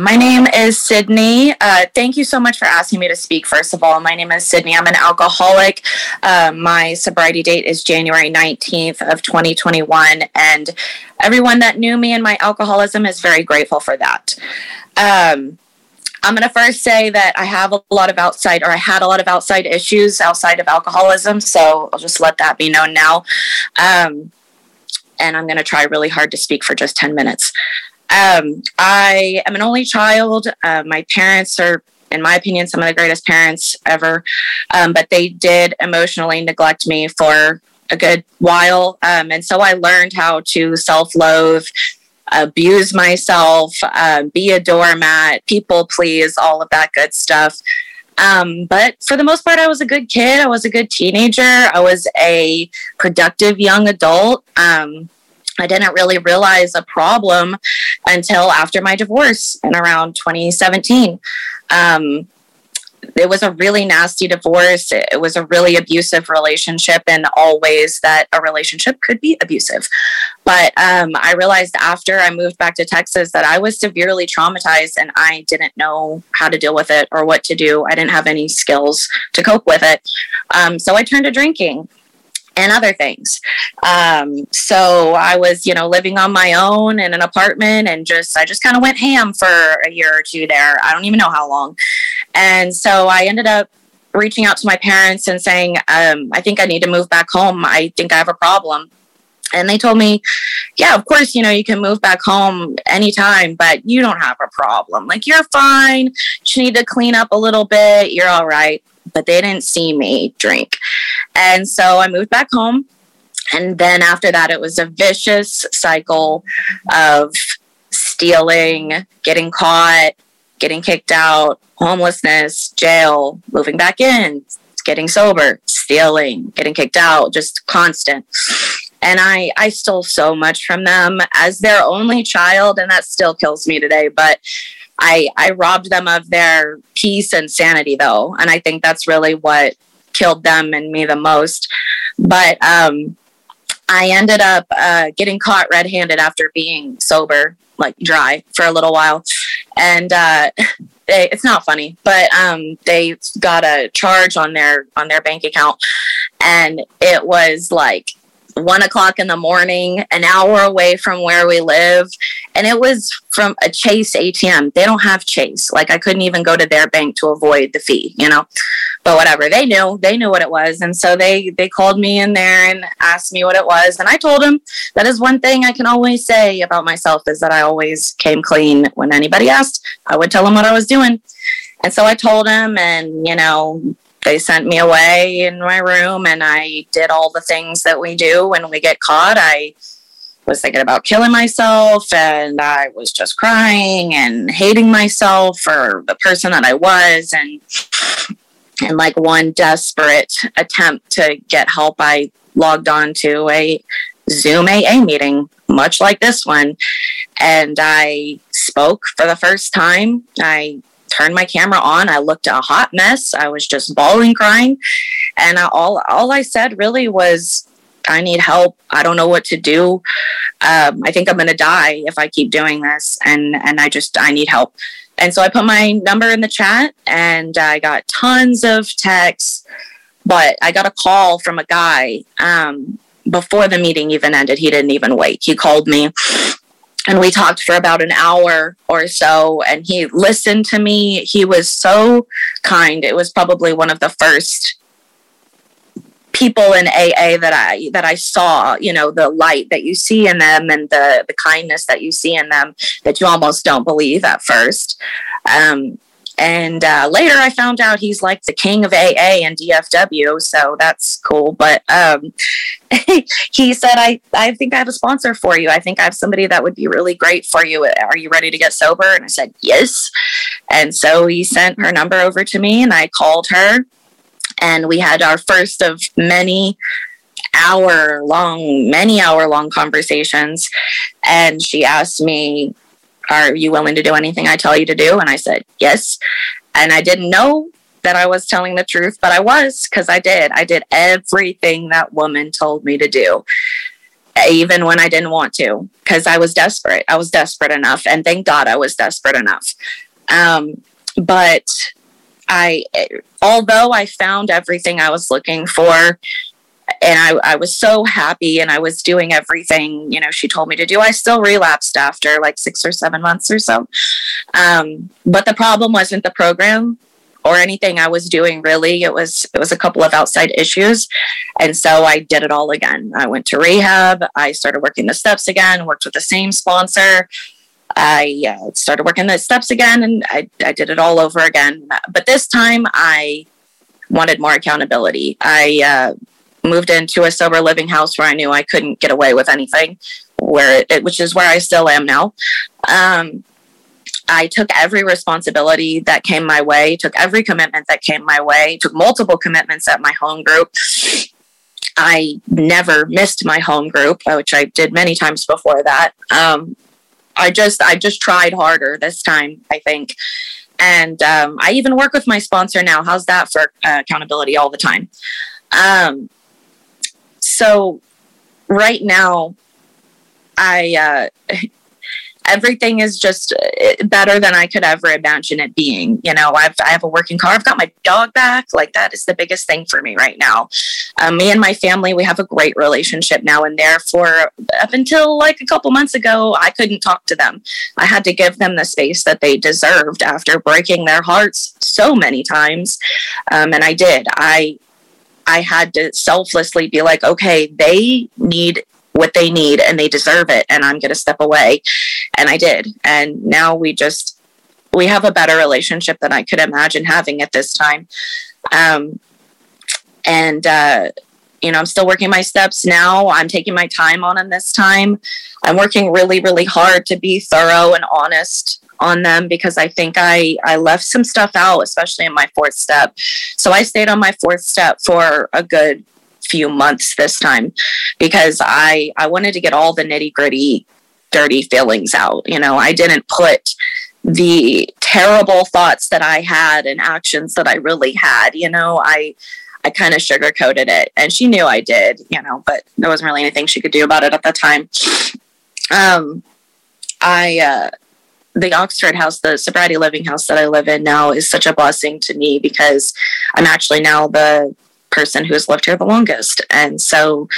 My name is Sidney. Uh, thank you so much for asking me to speak. First of all, my name is Sidney. I'm an alcoholic. Uh, my sobriety date is January 19th of 2021, and everyone that knew me and my alcoholism is very grateful for that. Um, I'm going to first say that I have a lot of outside, or I had a lot of outside issues outside of alcoholism. So I'll just let that be known now. Um, and I'm going to try really hard to speak for just 10 minutes. Um, I am an only child. Uh, my parents are, in my opinion, some of the greatest parents ever, um, but they did emotionally neglect me for a good while. Um, and so I learned how to self loathe, abuse myself, uh, be a doormat, people please, all of that good stuff. Um, but for the most part, I was a good kid. I was a good teenager. I was a productive young adult. Um, I didn't really realize a problem until after my divorce in around 2017. Um, it was a really nasty divorce. It was a really abusive relationship in all ways that a relationship could be abusive. But um, I realized after I moved back to Texas that I was severely traumatized and I didn't know how to deal with it or what to do. I didn't have any skills to cope with it. Um, so I turned to drinking and other things. Um, so I was, you know, living on my own in an apartment and just, I just kind of went ham for a year or two there. I don't even know how long. And so I ended up reaching out to my parents and saying, um, I think I need to move back home. I think I have a problem. And they told me, yeah, of course, you know, you can move back home anytime, but you don't have a problem. Like, you're fine. You need to clean up a little bit. You're all right but they didn't see me drink. And so I moved back home. And then after that, it was a vicious cycle of stealing, getting caught, getting kicked out, homelessness, jail, moving back in, getting sober, stealing, getting kicked out, just constant. And I, I stole so much from them as their only child, and that still kills me today. But I, I robbed them of their peace and sanity though. And I think that's really what killed them and me the most. But um, I ended up uh, getting caught red handed after being sober, like dry for a little while. And uh, they, it's not funny, but um, they got a charge on their on their bank account, and it was like one o'clock in the morning, an hour away from where we live. And it was from a Chase ATM. They don't have Chase. Like I couldn't even go to their bank to avoid the fee, you know. But whatever, they knew, they knew what it was. And so they they called me in there and asked me what it was. And I told them that is one thing I can always say about myself is that I always came clean when anybody asked. I would tell them what I was doing. And so I told him, and you know, they sent me away in my room and I did all the things that we do when we get caught. I was thinking about killing myself and I was just crying and hating myself for the person that I was and in like one desperate attempt to get help I logged on to a Zoom AA meeting much like this one and I spoke for the first time. I turned my camera on. I looked a hot mess. I was just bawling, crying, and I, all all I said really was, "I need help. I don't know what to do. Um, I think I'm going to die if I keep doing this, and and I just I need help." And so I put my number in the chat, and I got tons of texts. But I got a call from a guy um, before the meeting even ended. He didn't even wait. He called me and we talked for about an hour or so and he listened to me he was so kind it was probably one of the first people in AA that I that I saw, you know, the light that you see in them and the the kindness that you see in them that you almost don't believe at first. Um, and uh, later I found out he's like the king of AA and DFW, so that's cool. But um, he said, I, I think I have a sponsor for you. I think I have somebody that would be really great for you. Are you ready to get sober? And I said, Yes. And so he sent her number over to me, and I called her, and we had our first of many hour long, many hour long conversations. And she asked me, are you willing to do anything I tell you to do? And I said, Yes. And I didn't know that I was telling the truth, but I was because I did. I did everything that woman told me to do. even when I didn't want to, because I was desperate. I was desperate enough, and thank God I was desperate enough. Um, but I, although I found everything I was looking for, and I, I was so happy and I was doing everything, you know, she told me to do. I still relapsed after like six or seven months or so. Um, but the problem wasn't the program or anything I was doing really. It was it was a couple of outside issues. And so I did it all again. I went to rehab, I started working the steps again, worked with the same sponsor. I uh, started working the steps again and I, I did it all over again. But this time I wanted more accountability. I uh, moved into a sober living house where I knew I couldn't get away with anything, where it, which is where I still am now. Um, I took every responsibility that came my way, took every commitment that came my way, took multiple commitments at my home group. I never missed my home group, which I did many times before that. Um, I just I just tried harder this time, I think. And um, I even work with my sponsor now. How's that for uh, accountability all the time? Um, so right now, I uh, everything is just uh, better than I could ever imagine it being. You know, I've I have a working car. I've got my dog back. Like that is the biggest thing for me right now. Um, me and my family, we have a great relationship now, and therefore, up until like a couple months ago, I couldn't talk to them. I had to give them the space that they deserved after breaking their hearts so many times, um, and I did. I I had to selflessly be like, okay, they need what they need and they deserve it and I'm going to step away. And I did. And now we just we have a better relationship than I could imagine having at this time. Um and uh you know, I'm still working my steps now. I'm taking my time on them this time. I'm working really, really hard to be thorough and honest on them because I think I I left some stuff out, especially in my fourth step. So I stayed on my fourth step for a good few months this time because I I wanted to get all the nitty gritty, dirty feelings out. You know, I didn't put the terrible thoughts that I had and actions that I really had. You know, I I kind of sugarcoated it, and she knew I did. You know, but there wasn't really anything she could do about it at the time. Um, I uh, the Oxford house, the sobriety living house that I live in now, is such a blessing to me because I'm actually now the person who has lived here the longest. And so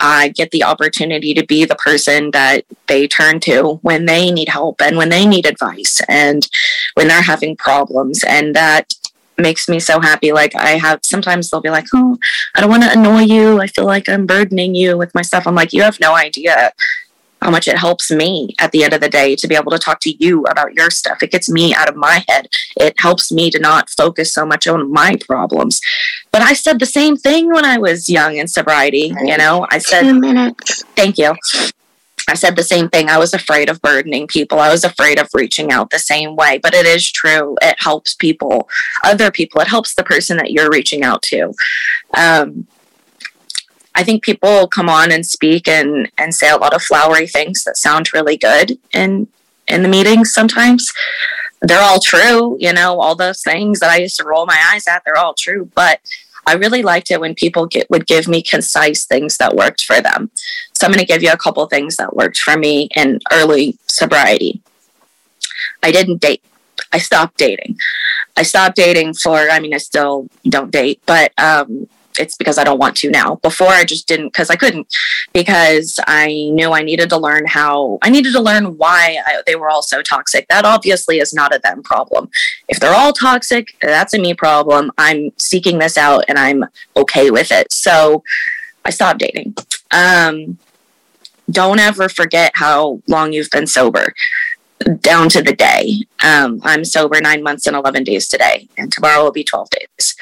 I get the opportunity to be the person that they turn to when they need help and when they need advice and when they're having problems. And that makes me so happy. Like I have sometimes they'll be like, Oh, I don't want to annoy you. I feel like I'm burdening you with my stuff. I'm like, you have no idea how much it helps me at the end of the day to be able to talk to you about your stuff. It gets me out of my head. It helps me to not focus so much on my problems. But I said the same thing when I was young in sobriety. You know, I said, Two minutes. Thank you. I said the same thing. I was afraid of burdening people. I was afraid of reaching out the same way. But it is true. It helps people, other people. It helps the person that you're reaching out to. Um, I think people come on and speak and and say a lot of flowery things that sound really good in in the meetings sometimes. They're all true, you know, all those things that I used to roll my eyes at, they're all true, but I really liked it when people get, would give me concise things that worked for them. So I'm going to give you a couple things that worked for me in early sobriety. I didn't date. I stopped dating. I stopped dating for, I mean, I still don't date, but um, it's because I don't want to now. Before I just didn't because I couldn't because I knew I needed to learn how I needed to learn why I, they were all so toxic. That obviously is not a them problem. If they're all toxic, that's a me problem. I'm seeking this out and I'm okay with it. So I stopped dating. Um, don't ever forget how long you've been sober down to the day. Um, I'm sober nine months and 11 days today, and tomorrow will be 12 days.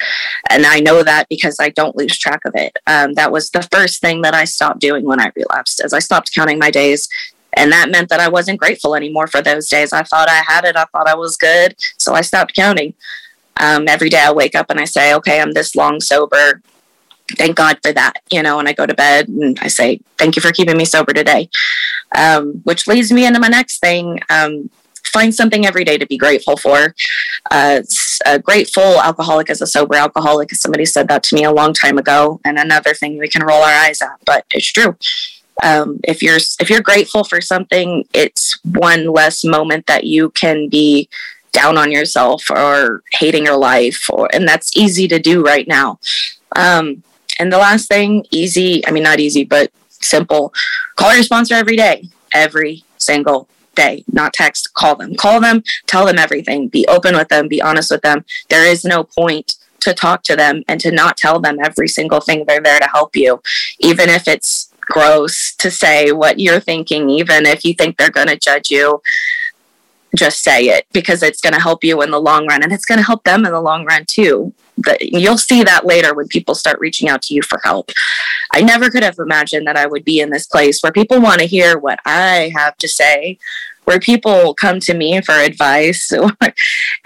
And I know that because I don't lose track of it. Um, that was the first thing that I stopped doing when I relapsed, as I stopped counting my days. And that meant that I wasn't grateful anymore for those days. I thought I had it, I thought I was good. So I stopped counting. Um, every day I wake up and I say, okay, I'm this long sober thank God for that, you know, and I go to bed and I say, thank you for keeping me sober today. Um, which leads me into my next thing. Um, find something every day to be grateful for. Uh, a grateful alcoholic is a sober alcoholic. Somebody said that to me a long time ago. And another thing we can roll our eyes at, but it's true. um, if you're if you're grateful for something it's one less moment that you can be down on yourself or hating your life or and that's easy to do right now um, and the last thing easy i mean not easy but simple. Call your sponsor every day every single day. Not text call them. Call them tell them everything. Be open with them be honest with them. There is no point to talk to them and to not tell them every single thing they're there to help you. Even if it's gross to say what you're thinking even if you think they're going to judge you just say it because it's going to help you in the long run and it's going to help them in the long run too but you'll see that later when people start reaching out to you for help i never could have imagined that i would be in this place where people want to hear what i have to say where people come to me for advice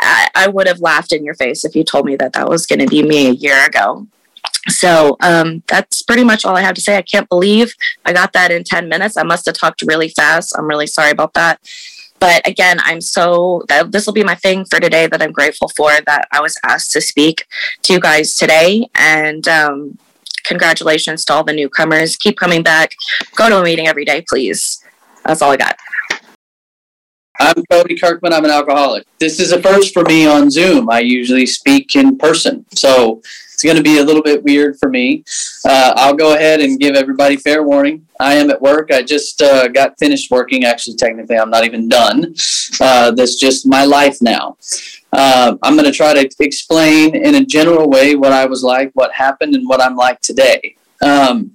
I, I would have laughed in your face if you told me that that was going to be me a year ago so um, that's pretty much all I have to say. I can't believe I got that in 10 minutes. I must have talked really fast. I'm really sorry about that. But again, I'm so this will be my thing for today that I'm grateful for that I was asked to speak to you guys today. And um, congratulations to all the newcomers. Keep coming back. Go to a meeting every day, please. That's all I got. I'm Cody Kirkman. I'm an alcoholic. This is a first for me on Zoom. I usually speak in person. So it's going to be a little bit weird for me. Uh, I'll go ahead and give everybody fair warning. I am at work. I just uh, got finished working. Actually, technically, I'm not even done. Uh, that's just my life now. Uh, I'm going to try to explain in a general way what I was like, what happened, and what I'm like today. Um,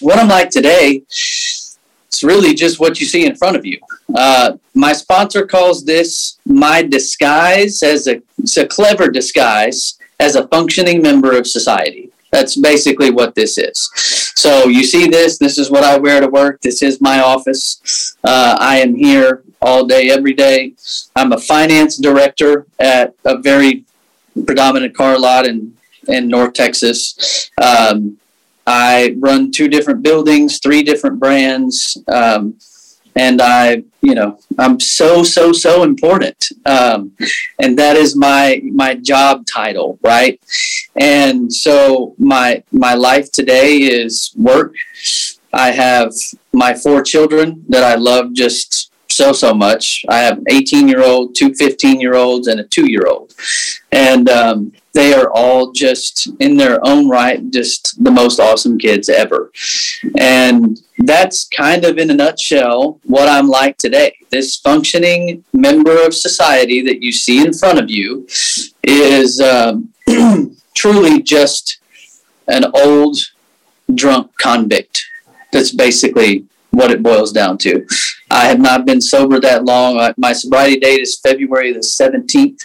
what I'm like today, it's really just what you see in front of you. Uh, my sponsor calls this my disguise as a, it's a clever disguise as a functioning member of society. That's basically what this is. So you see this. This is what I wear to work. This is my office. Uh, I am here all day, every day. I'm a finance director at a very predominant car lot in in North Texas. Um, I run two different buildings, three different brands. Um, and I, you know, I'm so so so important, um, and that is my my job title, right? And so my my life today is work. I have my four children that I love just so so much. I have an 18 year old, two 15 year olds, and a two year old, and um, they are all just in their own right, just the most awesome kids ever. And that's kind of in a nutshell what I'm like today. This functioning member of society that you see in front of you is um, truly just an old drunk convict. That's basically what it boils down to. I have not been sober that long. My sobriety date is February the 17th,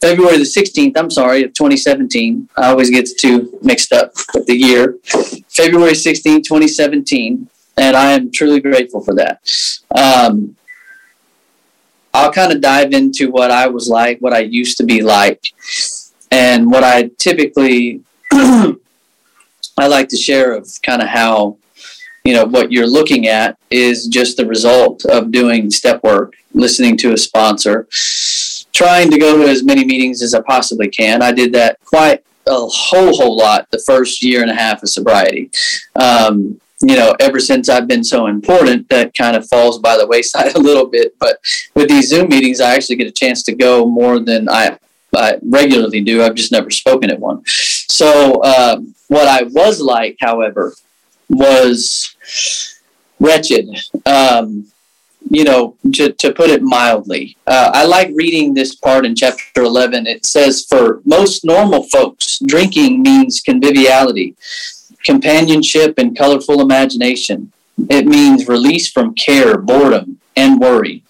February the 16th, I'm sorry, of 2017. I always get the two mixed up with the year. February 16th, 2017. And I am truly grateful for that. Um, I'll kind of dive into what I was like, what I used to be like, and what I typically I like to share of kind of how you know what you're looking at is just the result of doing step work listening to a sponsor trying to go to as many meetings as i possibly can i did that quite a whole whole lot the first year and a half of sobriety um, you know ever since i've been so important that kind of falls by the wayside a little bit but with these zoom meetings i actually get a chance to go more than i I regularly do. I've just never spoken at one. So, um, what I was like, however, was wretched. Um, you know, to, to put it mildly. Uh, I like reading this part in chapter 11. It says, For most normal folks, drinking means conviviality, companionship, and colorful imagination. It means release from care, boredom, and worry.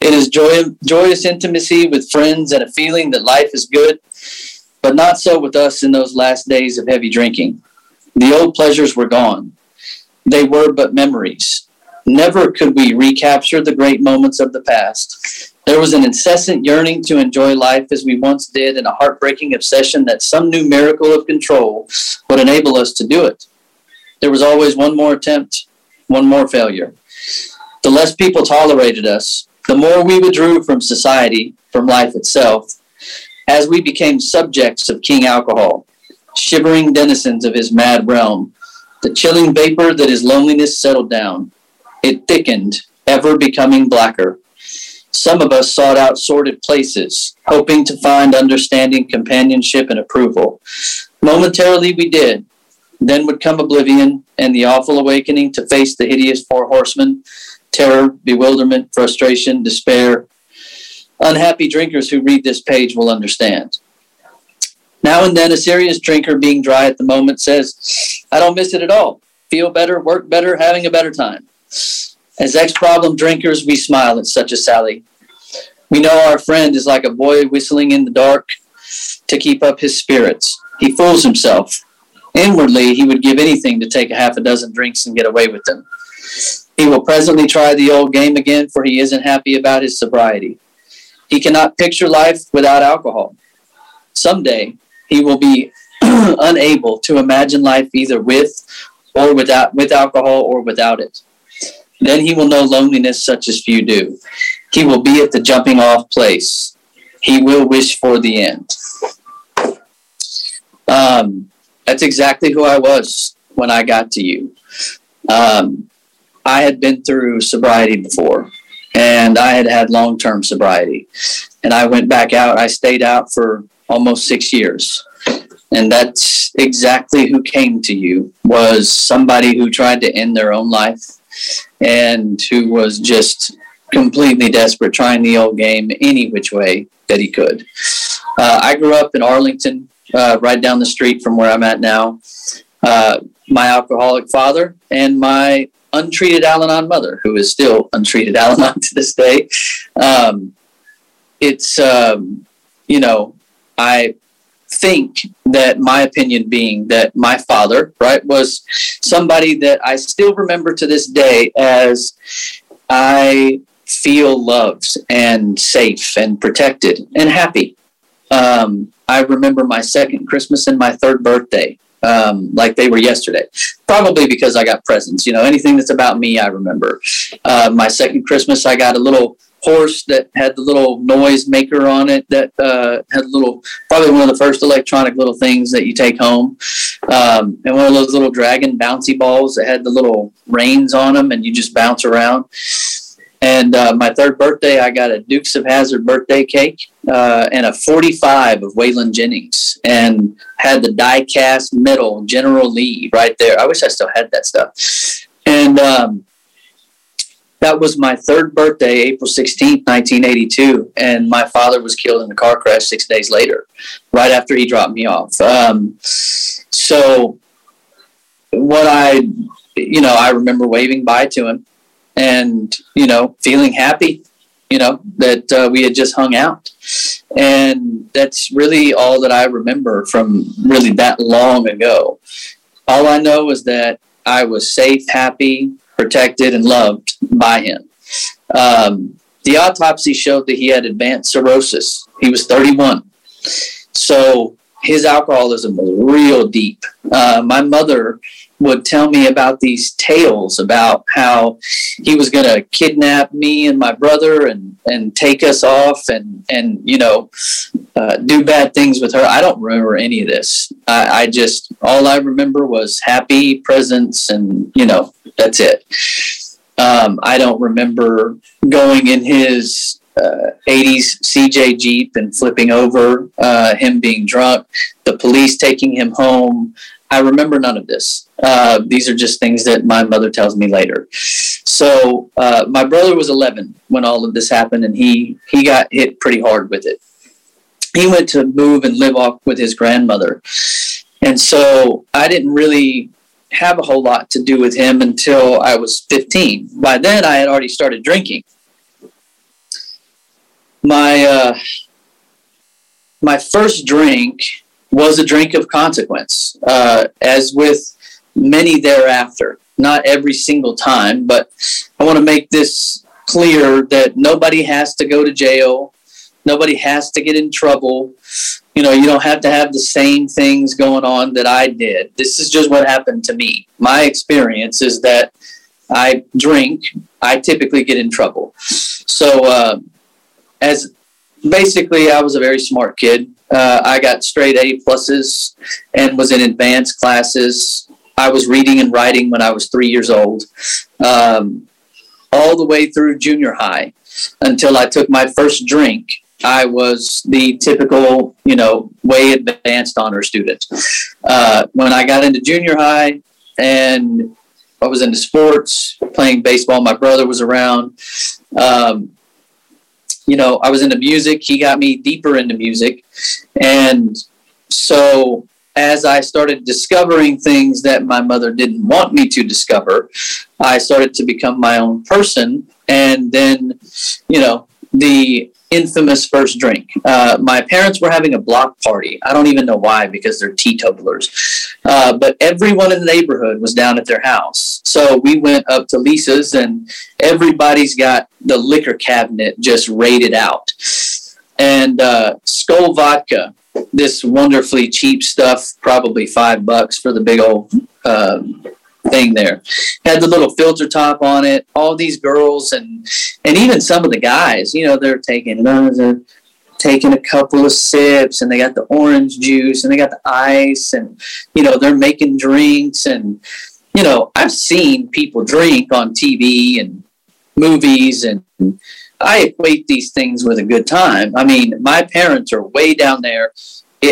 It is joy, joyous intimacy with friends and a feeling that life is good, but not so with us in those last days of heavy drinking. The old pleasures were gone. They were but memories. Never could we recapture the great moments of the past. There was an incessant yearning to enjoy life as we once did, and a heartbreaking obsession that some new miracle of control would enable us to do it. There was always one more attempt, one more failure. The less people tolerated us, the more we withdrew from society, from life itself, as we became subjects of King Alcohol, shivering denizens of his mad realm, The chilling vapor that is loneliness settled down. It thickened, ever becoming blacker. Some of us sought out sordid places, hoping to find understanding, companionship, and approval. Momentarily we did. Then would come oblivion and the awful awakening to face the hideous four horsemen terror, bewilderment, frustration, despair. Unhappy drinkers who read this page will understand. Now and then, a serious drinker being dry at the moment says, I don't miss it at all. Feel better, work better, having a better time. As ex problem drinkers, we smile at such a sally. We know our friend is like a boy whistling in the dark to keep up his spirits. He fools himself. Inwardly, he would give anything to take a half a dozen drinks and get away with them. He will presently try the old game again, for he isn't happy about his sobriety. He cannot picture life without alcohol. Someday, he will be unable to imagine life either with or without with alcohol or without it. Then he will know loneliness such as few do. He will be at the jumping off place. He will wish for the end. Um, that's exactly who I was when I got to you. Um, I had been through sobriety before, and I had had long term sobriety. And I went back out. I stayed out for almost six years and that's exactly who came to you was somebody who tried to end their own life and who was just completely desperate trying the old game any which way that he could. Uh, i grew up in arlington uh, right down the street from where i'm at now. Uh, my alcoholic father and my untreated al-anon mother who is still untreated al-anon to this day. Um, it's um, you know i think that my opinion being that my father, right, was somebody that I still remember to this day as I feel loved and safe and protected and happy. Um, I remember my second Christmas and my third birthday um, like they were yesterday. Probably because I got presents. You know, anything that's about me, I remember. Uh, my second Christmas, I got a little horse that had the little noise maker on it that uh, had little probably one of the first electronic little things that you take home. Um, and one of those little dragon bouncy balls that had the little reins on them and you just bounce around. And uh, my third birthday i got a Dukes of Hazzard birthday cake uh, and a 45 of waylon jennings and had the die cast metal general lee right there. I wish i still had that stuff. And um, that was my third birthday, April 16th, 1982. And my father was killed in a car crash six days later, right after he dropped me off. Um, so, what I, you know, I remember waving bye to him and, you know, feeling happy, you know, that uh, we had just hung out. And that's really all that I remember from really that long ago. All I know is that I was safe, happy, protected, and loved by him. Um, the autopsy showed that he had advanced cirrhosis. He was 31. So his alcoholism was real deep. Uh, my mother would tell me about these tales about how he was going to kidnap me and my brother and, and take us off and, and you know, uh, do bad things with her. I don't remember any of this. I, I just, all I remember was happy presents and, you know, that's it. Um, I don't remember going in his uh, 80s CJ Jeep and flipping over, uh, him being drunk, the police taking him home. I remember none of this. Uh, these are just things that my mother tells me later. So uh, my brother was 11 when all of this happened, and he he got hit pretty hard with it. He went to move and live off with his grandmother, and so I didn't really have a whole lot to do with him until I was 15. By then, I had already started drinking. My uh, my first drink was a drink of consequence, uh, as with many thereafter. Not every single time, but I want to make this clear that nobody has to go to jail. Nobody has to get in trouble you know, you don't have to have the same things going on that I did. This is just what happened to me. My experience is that I drink, I typically get in trouble. So, uh, as basically, I was a very smart kid. Uh, I got straight A pluses and was in advanced classes. I was reading and writing when I was three years old, um, all the way through junior high until I took my first drink. I was the typical, you know, way advanced honor student. Uh, when I got into junior high and I was into sports, playing baseball, my brother was around. Um, you know, I was into music. He got me deeper into music. And so as I started discovering things that my mother didn't want me to discover, I started to become my own person. And then, you know, the infamous first drink. Uh, my parents were having a block party. I don't even know why because they're teetotalers. Uh, but everyone in the neighborhood was down at their house. So we went up to Lisa's and everybody's got the liquor cabinet just raided out. And uh, Skol Vodka, this wonderfully cheap stuff, probably five bucks for the big old um, thing there. Had the little filter top on it. All these girls and and even some of the guys, you know, they're taking uh, they're taking a couple of sips and they got the orange juice and they got the ice and you know they're making drinks and you know I've seen people drink on TV and movies and I equate these things with a good time. I mean, my parents are way down there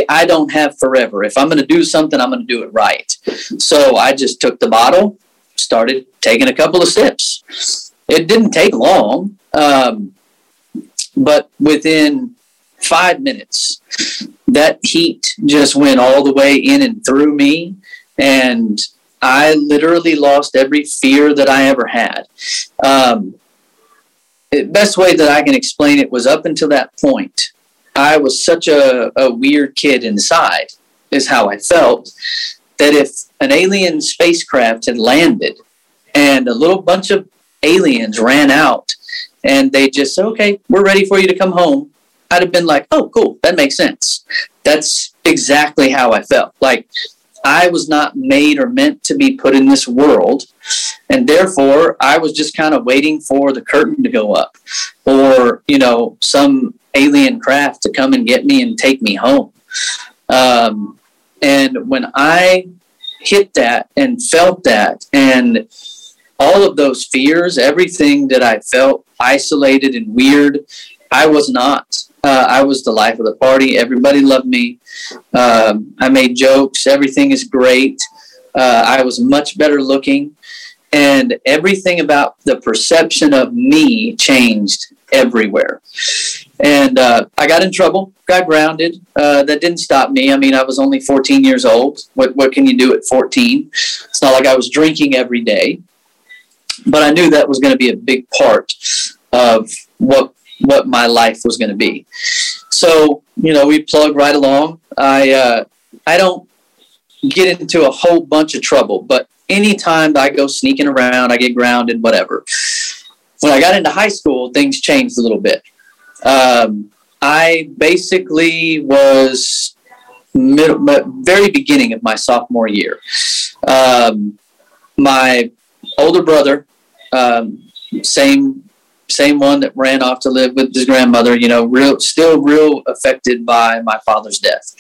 I don't have forever. If I'm going to do something, I'm going to do it right. So I just took the bottle, started taking a couple of sips. It didn't take long, um, but within five minutes, that heat just went all the way in and through me. And I literally lost every fear that I ever had. Um, best way that I can explain it was up until that point, I was such a, a weird kid inside, is how I felt, that if an alien spacecraft had landed and a little bunch of aliens ran out and they just said, okay, we're ready for you to come home, I'd have been like, oh, cool, that makes sense. That's exactly how I felt. Like, I was not made or meant to be put in this world. And therefore, I was just kind of waiting for the curtain to go up or, you know, some alien craft to come and get me and take me home. Um, and when I hit that and felt that, and all of those fears, everything that I felt isolated and weird, I was not. Uh, I was the life of the party. Everybody loved me. Um, I made jokes. Everything is great. Uh, I was much better looking. And everything about the perception of me changed everywhere. And uh, I got in trouble, got grounded. Uh, that didn't stop me. I mean, I was only 14 years old. What, what can you do at 14? It's not like I was drinking every day. But I knew that was going to be a big part of what what my life was going to be. So, you know, we plug right along. I uh, I don't get into a whole bunch of trouble, but anytime I go sneaking around, I get grounded, whatever. When I got into high school, things changed a little bit. Um, I basically was mid, very beginning of my sophomore year. Um, my older brother, um, same same one that ran off to live with his grandmother. You know, real still real affected by my father's death.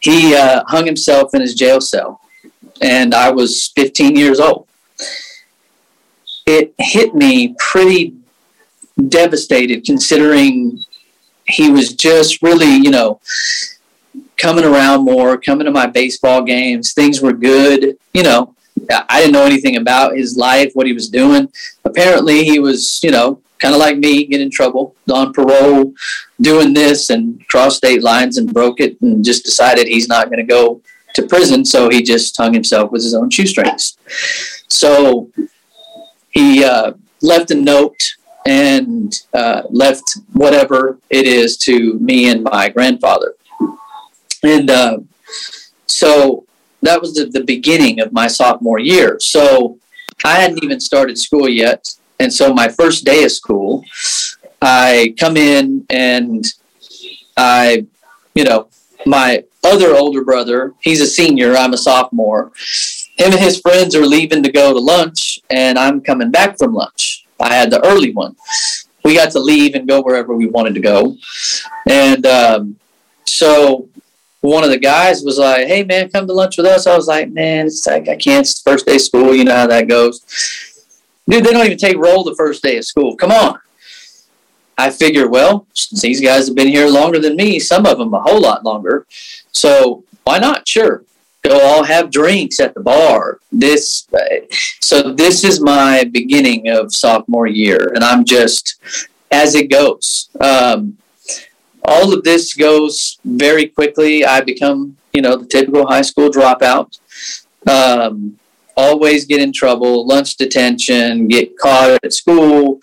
He uh, hung himself in his jail cell, and I was 15 years old. It hit me pretty devastated considering he was just really, you know, coming around more, coming to my baseball games. Things were good. You know, I didn't know anything about his life, what he was doing. Apparently, he was, you know, kind of like me, get in trouble on parole, doing this and crossed state lines and broke it and just decided he's not going to go to prison. So he just hung himself with his own shoestrings. So he uh, left a note and uh, left whatever it is to me and my grandfather. And uh, so that was the, the beginning of my sophomore year. So I hadn't even started school yet. And so my first day of school, I come in and I, you know, my other older brother, he's a senior, I'm a sophomore. Him and his friends are leaving to go to lunch, and I'm coming back from lunch. I had the early one. We got to leave and go wherever we wanted to go. And um, so one of the guys was like, "Hey man, come to lunch with us." I was like, "Man, it's like I can't. It's first day school. You know how that goes." Dude, they don't even take roll the first day of school. Come on. I figure, well, these guys have been here longer than me. Some of them a whole lot longer. So why not? Sure, go all have drinks at the bar. This, so this is my beginning of sophomore year, and I'm just as it goes. Um, all of this goes very quickly. I become, you know, the typical high school dropout. Um, always get in trouble, lunch detention, get caught at school,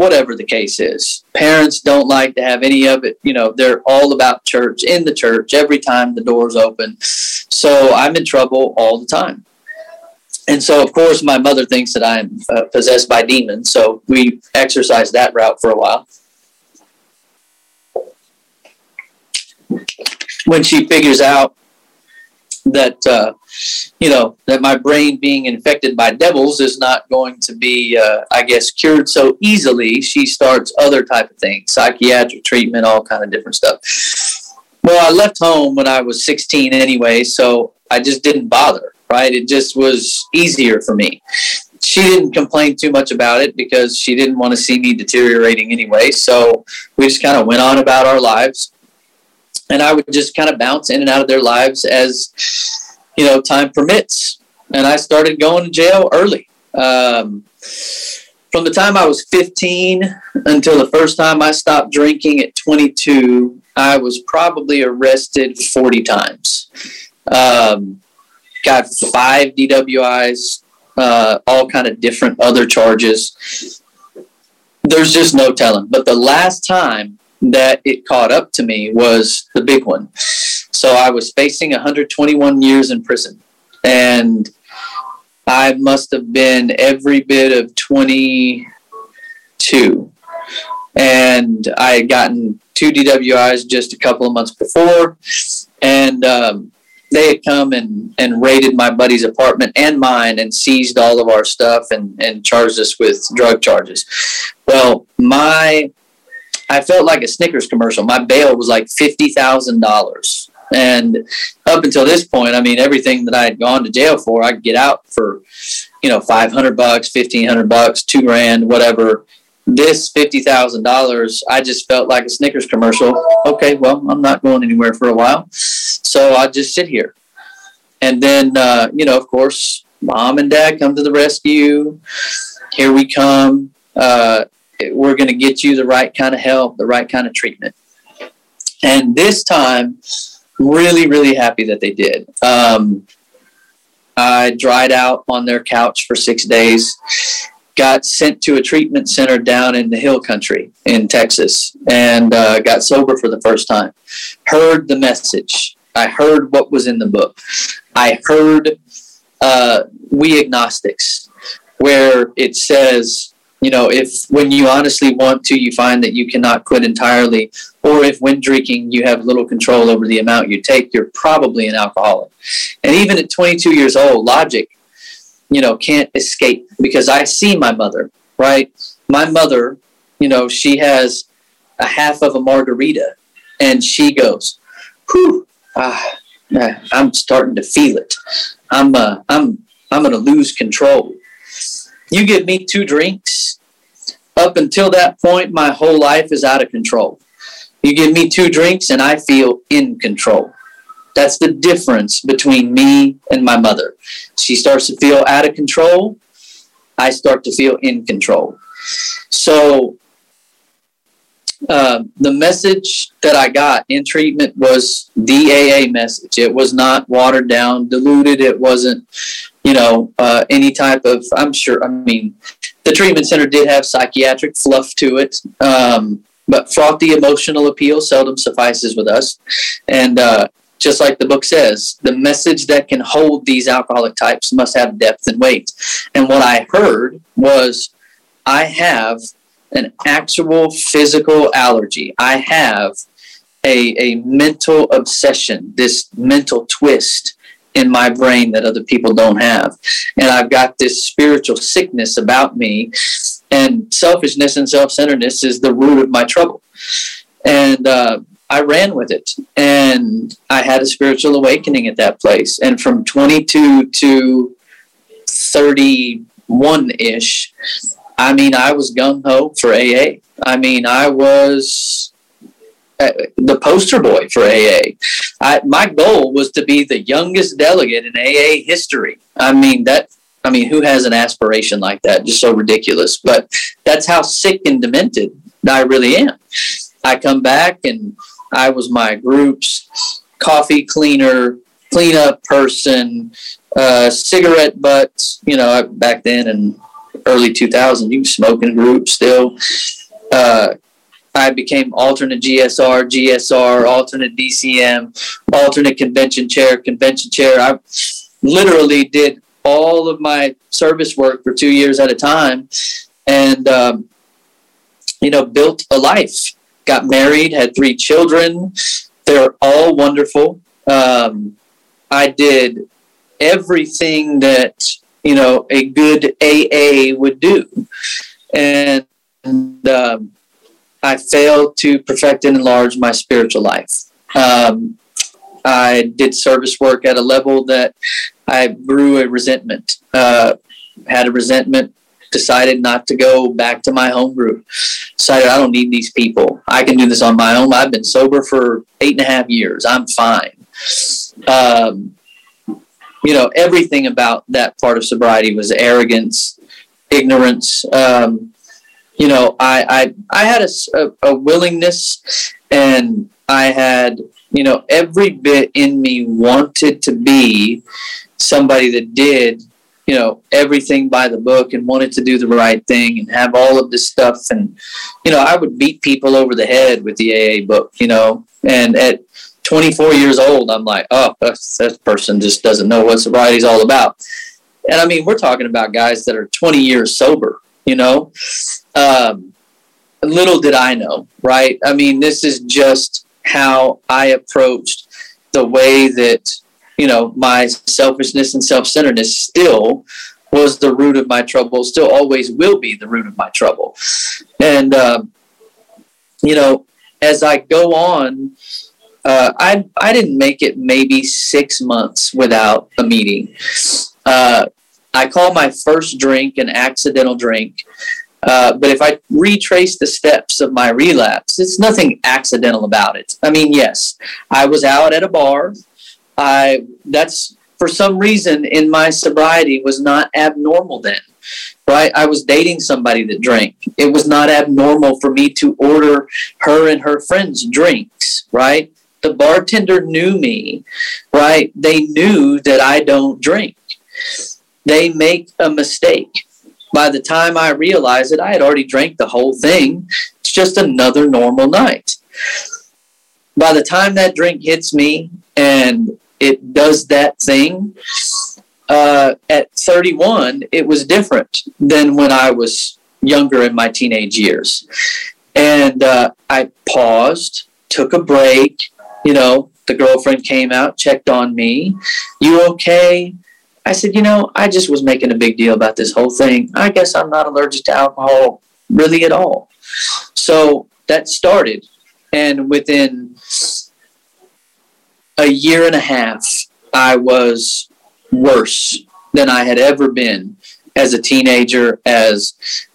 whatever the case is. Parents don't like to have any of it. You know, they're all about church, in the church, every time the doors open. So I'm in trouble all the time. And so, of course, my mother thinks that I'm uh, possessed by demons. So we exercised that route for a while. When she figures out that uh, you know that my brain being infected by devils is not going to be uh, i guess cured so easily. She starts other type of things psychiatric treatment all kind of different stuff. Well i left home when i was 16 anyway so i just didn't bother right? It just was easier for me. She didn't complain too much about it because she didn't want to see me deteriorating anyway so we just kind of went on about our lives and I would just kind of bounce in and out of their lives as you know time permits. And I started going to jail early. Um, from the time I was 15 until the first time I stopped drinking at 22, I was probably arrested 40 times. Um, got five DWIs, uh, all kind of different other charges. There's just no telling. But the last time that it caught up to me was the big one. So I was facing 121 years in prison. And I must have been every bit of 22. And I had gotten two DWIs just a couple of months before. And um, they had come and, and raided my buddy's apartment and mine and seized all of our stuff and, and charged us with drug charges. Well, my I felt like a Snickers commercial. My bail was like fifty thousand dollars, and up until this point, I mean, everything that I had gone to jail for, I could get out for, you know, five hundred bucks, fifteen hundred bucks, two grand, whatever. This fifty thousand dollars, I just felt like a Snickers commercial. Okay, well, I'm not going anywhere for a while, so I just sit here, and then uh, you know, of course, mom and dad come to the rescue. Here we come. Uh, we're going to get you the right kind of help, the right kind of treatment. And this time, really, really happy that they did. Um, I dried out on their couch for six days, got sent to a treatment center down in the hill country in Texas, and uh, got sober for the first time. Heard the message. I heard what was in the book. I heard uh, We Agnostics, where it says, you know, if when you honestly want to, you find that you cannot quit entirely, or if when drinking you have little control over the amount you take, you're probably an alcoholic. And even at 22 years old, logic, you know, can't escape because I see my mother, right? My mother, you know, she has a half of a margarita and she goes, whew, ah, I'm starting to feel it. I'm, uh, I'm, I'm going to lose control. You give me two drinks. Up until that point, my whole life is out of control. You give me two drinks and I feel in control. That's the difference between me and my mother. She starts to feel out of control. I start to feel in control. So uh, the message that I got in treatment was the AA message. It was not watered down, diluted. It wasn't, you know, uh, any type of. I'm sure. I mean, the treatment center did have psychiatric fluff to it, um, but frothy emotional appeal seldom suffices with us. And uh, just like the book says, the message that can hold these alcoholic types must have depth and weight. And what I heard was, I have an actual physical allergy. I have a, a mental obsession, this mental twist in my brain that other people don't have. And I've got this spiritual sickness about me, and selfishness and self centeredness is the root of my trouble. And uh, I ran with it and I had a spiritual awakening at that place. And from 22 to 31 ish, I mean, I was gung ho for AA. I mean, I was the poster boy for AA. I, my goal was to be the youngest delegate in AA history. I mean, that I mean, who has an aspiration like that? Just so ridiculous. But that's how sick and demented I really am. I come back and I was my group's coffee cleaner, cleanup person, uh, cigarette butts. You know, back then in early 2000, you smoke in groups still. Uh, I became alternate GSR, GSR, alternate DCM, alternate convention chair, convention chair. I literally did all of my service work for two years at a time, and um, you know, built a life got married, had three children. They're all wonderful. Um, I did everything that you know a good AA would do, and um, I failed to perfect and enlarge my spiritual life. Um, I did service work at a level that I grew a resentment. Uh, had a resentment decided not to go back to my home group. Decided I don't need these people. I can do this on my own. I've been sober for eight and a half years. I'm fine. Um, you know, everything about that part of sobriety was arrogance, ignorance. Um, you know, I, I, I had a, a willingness and I had, you know, every bit in me wanted to be somebody that did you know everything by the book and wanted to do the right thing and have all of this stuff. And you know i would beat people over the head with the aa book you know and at 24 years old i'm like oh that person just doesn't know what sobriety is all about. And i mean we're talking about guys that are 20 years sober you know um, little did i know right i mean this is just how i approached the way that you know, my selfishness and self centeredness still was the root of my trouble, still always will be the root of my trouble. And, uh, you know, as I go on, uh, I, I didn't make it maybe six months without a meeting. Uh, I call my first drink an accidental drink. Uh, but if I retrace the steps of my relapse, it's nothing accidental about it. I mean, yes, I was out at a bar. I that's for some reason in my sobriety was not abnormal then. Right? I was dating somebody that drank. It was not abnormal for me to order her and her friends drinks, right? The bartender knew me, right? They knew that I don't drink. They make a mistake. By the time I realized it, I had already drank the whole thing. It's just another normal night. By the time that drink hits me and it does that thing. Uh, at 31, it was different than when I was younger in my teenage years. And uh, I paused, took a break. You know, the girlfriend came out, checked on me. You okay? I said, you know, I just was making a big deal about this whole thing. I guess I'm not allergic to alcohol really at all. So that started. And within a year and a half, I was worse than I had ever been as a teenager, as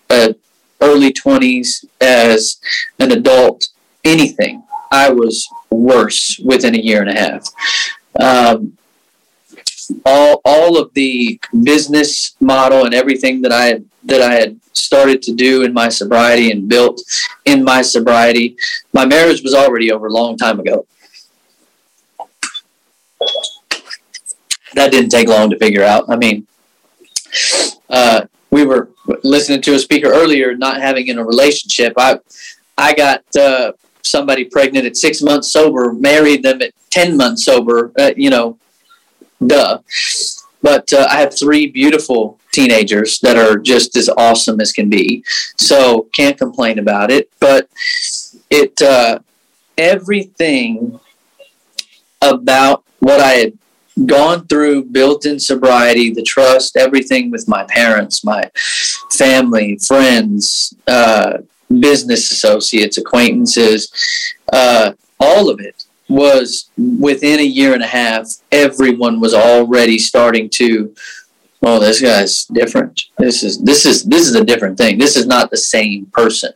a early 20s, as an adult, anything. I was worse within a year and a half. Um, all, all of the business model and everything that I had, that I had started to do in my sobriety and built in my sobriety, my marriage was already over a long time ago. that didn't take long to figure out. I mean, uh, we were listening to a speaker earlier, not having in a relationship. I, I got uh, somebody pregnant at six months sober, married them at ten months sober. Uh, you know, duh. But uh, I have three beautiful teenagers that are just as awesome as can be. So can't complain about it. But it uh, everything about what I had gone through built in sobriety, the trust, everything with my parents, my family, friends, uh, business associates, acquaintances. Uh, all of it was within a year and a half, everyone was already starting to, oh, this guy's different. This is this is this is a different thing. This is not the same person.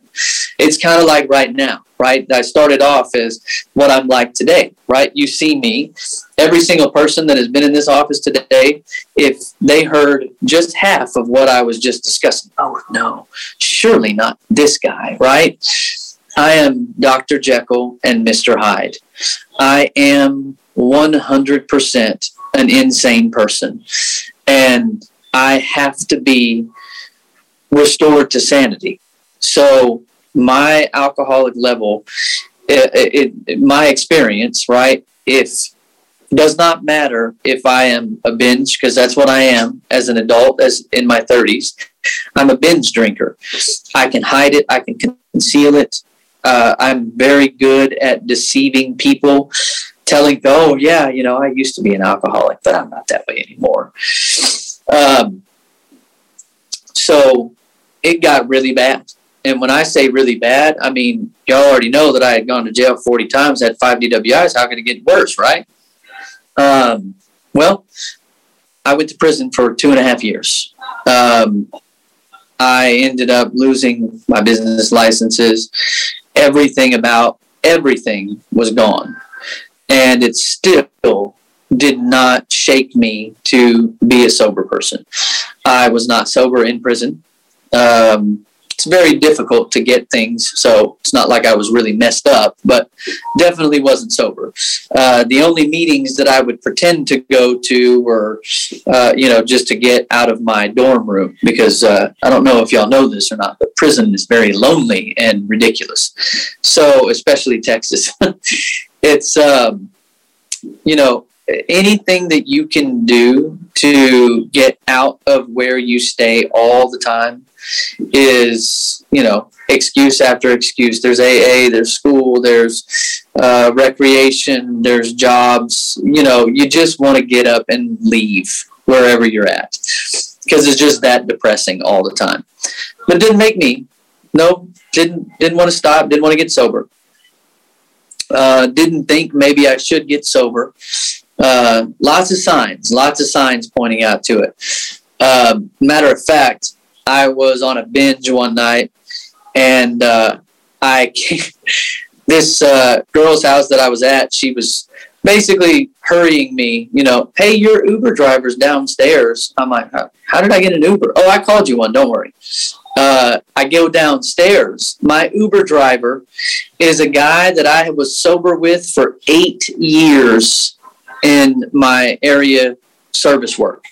It's kind of like right now, right? I started off as what I'm like today, right? You see me, every single person that has been in this office today, if they heard just half of what I was just discussing, oh no, surely not this guy, right? I am Dr. Jekyll and Mr. Hyde. I am 100% an insane person. And I have to be restored to sanity. So, my alcoholic level, it, it, my experience, right? If does not matter if I am a binge because that's what I am as an adult, as in my 30s. I'm a binge drinker. I can hide it. I can conceal it. Uh, I'm very good at deceiving people, telling, oh, yeah, you know, I used to be an alcoholic, but I'm not that way anymore. Um, so it got really bad. And when I say really bad, I mean, y'all already know that I had gone to jail 40 times, had five DWIs. How could it get worse, right? Um, well, I went to prison for two and a half years. Um, I ended up losing my business licenses everything about everything was gone. And it still did not shake me to be a sober person. I was not sober in prison. Um, it's very difficult to get things. So it's not like I was really messed up, but definitely wasn't sober. Uh, the only meetings that I would pretend to go to were, uh, you know, just to get out of my dorm room because uh, I don't know if y'all know this or not, but prison is very lonely and ridiculous. So, especially Texas, it's, um, you know, anything that you can do to get out of where you stay all the time is you know excuse after excuse. There's aa there's school there's uh, recreation there's jobs. You know you just want to get up and leave wherever you're at because it's just that depressing all the time. But it didn't make me. No didn't didn't want to stop. Didn't want to get sober. Uh, didn't think maybe i should get sober. Uh, lots of signs lots of signs pointing out to it. Uh, matter of fact I was on a binge one night, and uh, I this uh, girl's house that I was at. She was basically hurrying me. You know, hey, your Uber driver's downstairs. I'm like, how, how did I get an Uber? Oh, I called you one. Don't worry. Uh, I go downstairs. My Uber driver is a guy that I was sober with for eight years in my area service work.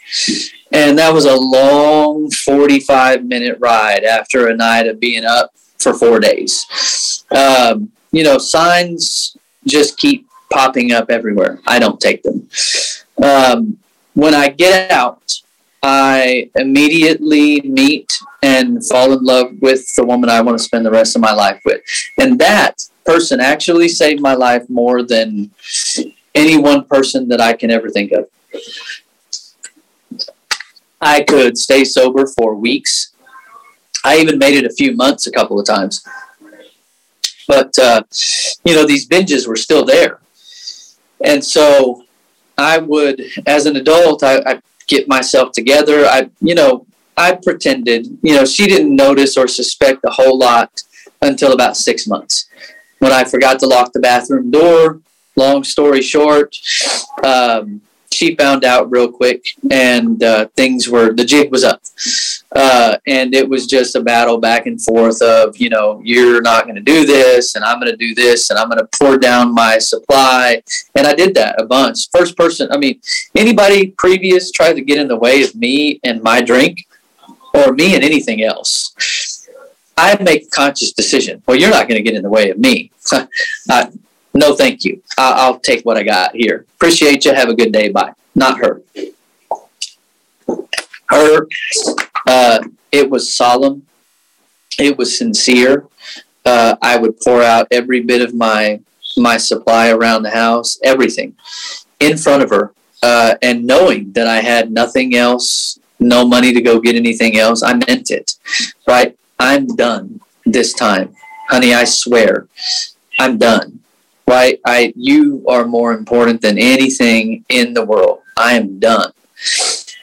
And that was a long 45 minute ride after a night of being up for four days. Um, you know, signs just keep popping up everywhere. I don't take them. Um, when I get out, I immediately meet and fall in love with the woman I want to spend the rest of my life with. And that person actually saved my life more than any one person that I can ever think of. I could stay sober for weeks. I even made it a few months a couple of times. But, uh, you know, these binges were still there. And so I would, as an adult, I, I get myself together. I, you know, I pretended, you know, she didn't notice or suspect a whole lot until about six months when I forgot to lock the bathroom door. Long story short, um, she found out real quick, and uh, things were the jig was up, uh, and it was just a battle back and forth of you know you're not going to do this, and I'm going to do this, and I'm going to pour down my supply, and I did that a bunch. First person, I mean, anybody previous tried to get in the way of me and my drink, or me and anything else. I make conscious decision. Well, you're not going to get in the way of me. I, no, thank you. I'll, I'll take what I got here. Appreciate you. Have a good day. Bye. Not her. Her, uh, it was solemn. It was sincere. Uh, I would pour out every bit of my my supply around the house, everything, in front of her, uh, and knowing that I had nothing else, no money to go get anything else. I meant it, right? I'm done this time, honey. I swear, I'm done. Right? I you are more important than anything in the world. I am done.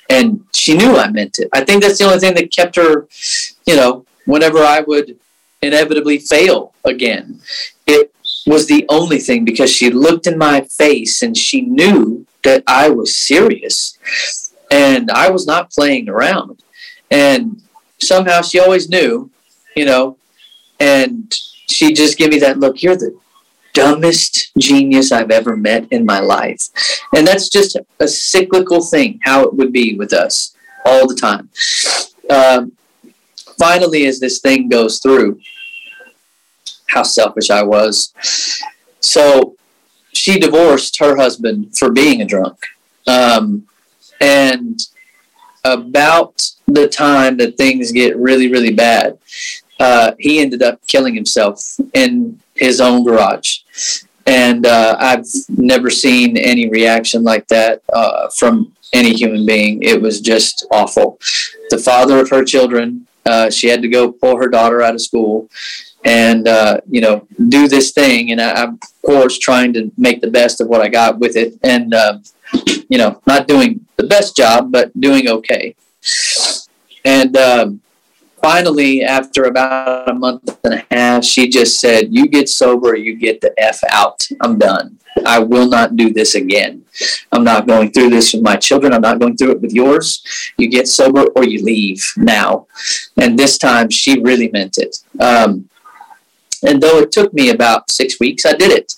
And she knew I meant it. I think that's the only thing that kept her, you know, whenever I would inevitably fail again. It was the only thing because she looked in my face and she knew that I was serious and I was not playing around. And somehow she always knew, you know, and she just gave me that look. You're the dumbest genius I've ever met in my life. And that's just a cyclical thing, how it would be with us all the time. Um, finally, as this thing goes through, how selfish I was. So she divorced her husband for being a drunk. Um, and about the time that things get really, really bad, uh, he ended up killing himself in his own garage. And uh, I've never seen any reaction like that uh, from any human being. It was just awful. The father of her children, uh, she had to go pull her daughter out of school and, uh, you know, do this thing. And I, am, of course, trying to make the best of what I got with it. And, uh, you know, not doing the best job, but doing okay. And, um, finally, after about a month and a half, she just said, You get sober, you get the F out. I'm done. I will not do this again. I'm not going through this with my children. I'm not going through it with yours. You get sober or you leave now. And this time she really meant it. Um, and though it took me about six weeks, I did it.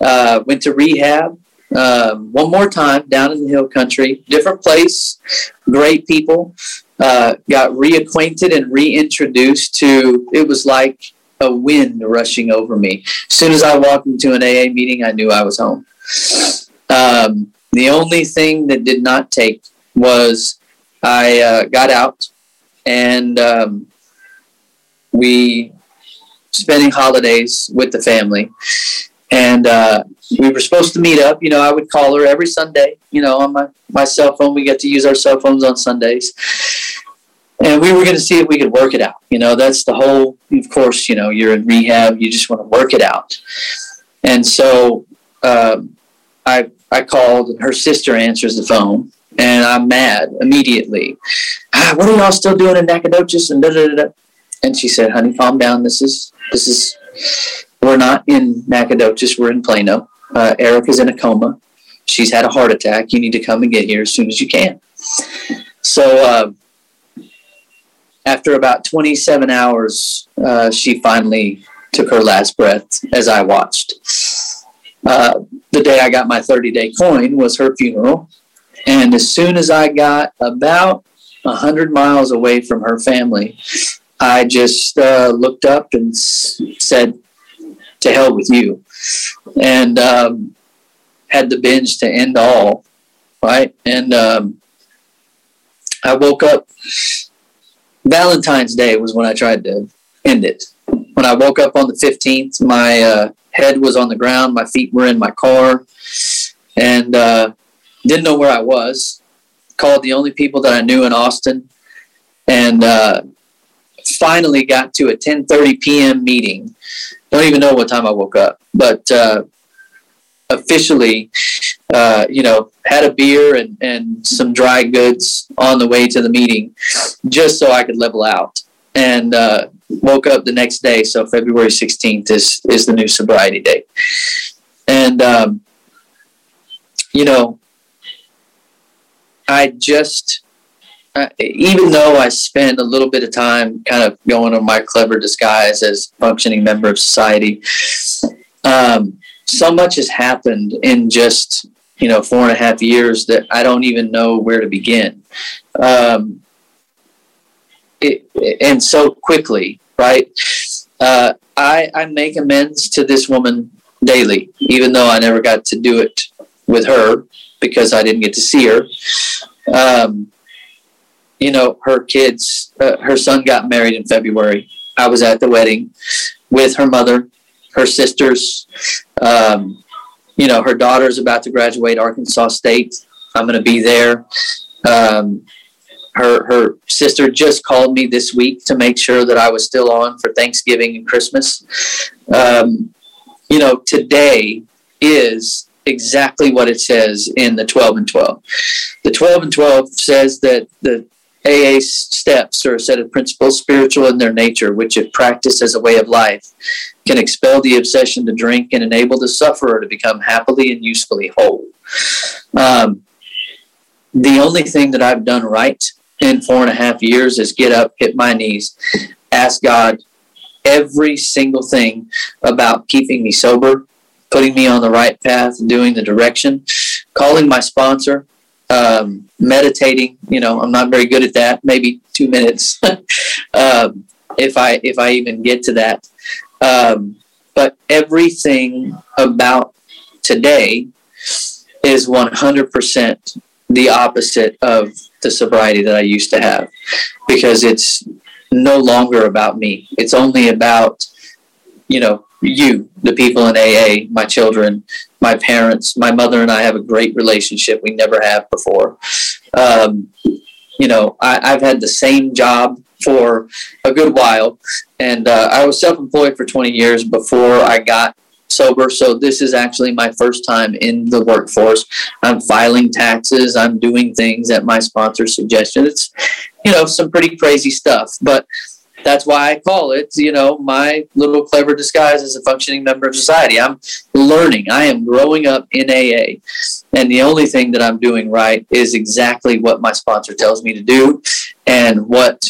Uh, went to rehab um, one more time down in the hill country, different place, great people uh, got reacquainted and reintroduced to it was like a wind rushing over me. As soon as I walked into an AA meeting, I knew I was home. Um, the only thing that did not take was I uh, got out and um, we spending holidays with the family and uh, we were supposed to meet up. You know, I would call her every Sunday. You know, on my my cell phone. We get to use our cell phones on Sundays, and we were going to see if we could work it out. You know, that's the whole. Of course, you know, you're in rehab. You just want to work it out, and so um, I I called, and her sister answers the phone, and I'm mad immediately. Ah, what are y'all still doing in Nacogdoches? And da da da. And she said, "Honey, calm down. This is this is we're not in Nacogdoches. We're in Plano. Uh, Erica's in a coma. She's had a heart attack. You need to come and get here as soon as you can. So uh, after about 27 hours, uh, she finally took her last breath as I watched. Uh, the day I got my 30 day coin was her funeral. And as soon as I got about 100 miles away from her family, I just uh, looked up and s- said, to hell with you. And um, had the binge to end all, right? And um, I woke up. Valentine's Day was when I tried to end it. When I woke up on the 15th, my uh, head was on the ground, my feet were in my car, and uh, didn't know where I was. Called the only people that I knew in Austin, and uh, finally got to a 10:30 p.m. meeting don't even know what time I woke up, but uh, officially, uh, you know, had a beer and, and some dry goods on the way to the meeting just so I could level out. And uh, woke up the next day. So February 16th is, is the new sobriety date. And, um, you know, I just uh, even though I spend a little bit of time kind of going on my clever disguise as functioning member of society, um, so much has happened in just you know four and a half years that I don't even know where to begin. Um, it, and so quickly, right? Uh, I, I make amends to this woman daily, even though I never got to do it with her because I didn't get to see her. Um, you know, her kids, uh, her son got married in February. I was at the wedding with her mother, her sisters. Um, you know, her daughter's about to graduate Arkansas State. I'm going to be there. Um, her her sister just called me this week to make sure that I was still on for Thanksgiving and Christmas. Um, you know, today is exactly what it says in the 12 and 12. The 12 and 12 says that the AA steps are a set of principles spiritual in their nature, which, if practiced as a way of life, can expel the obsession to drink and enable the sufferer to become happily and usefully whole. Um, the only thing that I've done right in four and a half years is get up, hit my knees, ask God every single thing about keeping me sober, putting me on the right path, doing the direction, calling my sponsor, um, meditating. You know, I'm not very good at that. Maybe two minutes, um, if I if I even get to that. Um, but everything about today is 100% the opposite of the sobriety that I used to have because it's no longer about me. It's only about, you know, you, the people in AA, my children, my parents, my mother and I have a great relationship we never have before. Um, you know, I, have had the same job for a good while, and uh, I was self employed for 20 years before I got sober. So this is actually my first time in the workforce. I'm filing taxes. I'm doing things at my sponsor's suggestion. It's, you know, some pretty crazy stuff, but that's why I call it, you know, my little clever disguise as a functioning member of society. I'm learning. I am growing up in AA. And the only thing that I'm doing right is exactly what my sponsor tells me to do and what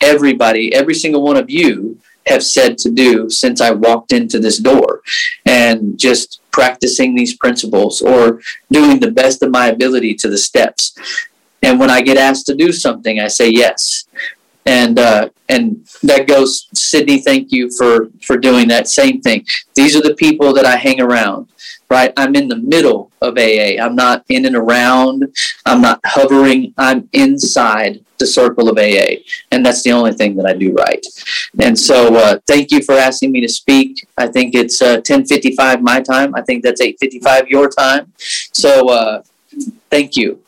everybody, every single one of you have said to do since I walked into this door and just practicing these principles or doing the best of my ability to the steps. And when I get asked to do something, I say yes. And uh, and that goes, Sidney. Thank you for for doing that same thing. These are the people that I hang around right? I'm in the middle of AA. I'm not in and around. I'm not hovering. I'm inside the circle of AA, and that's the only thing that I do right. And so, uh, thank you for asking me to speak. I think it's uh, 10:55 my time. I think that's 8:55 your time. So, uh, thank you.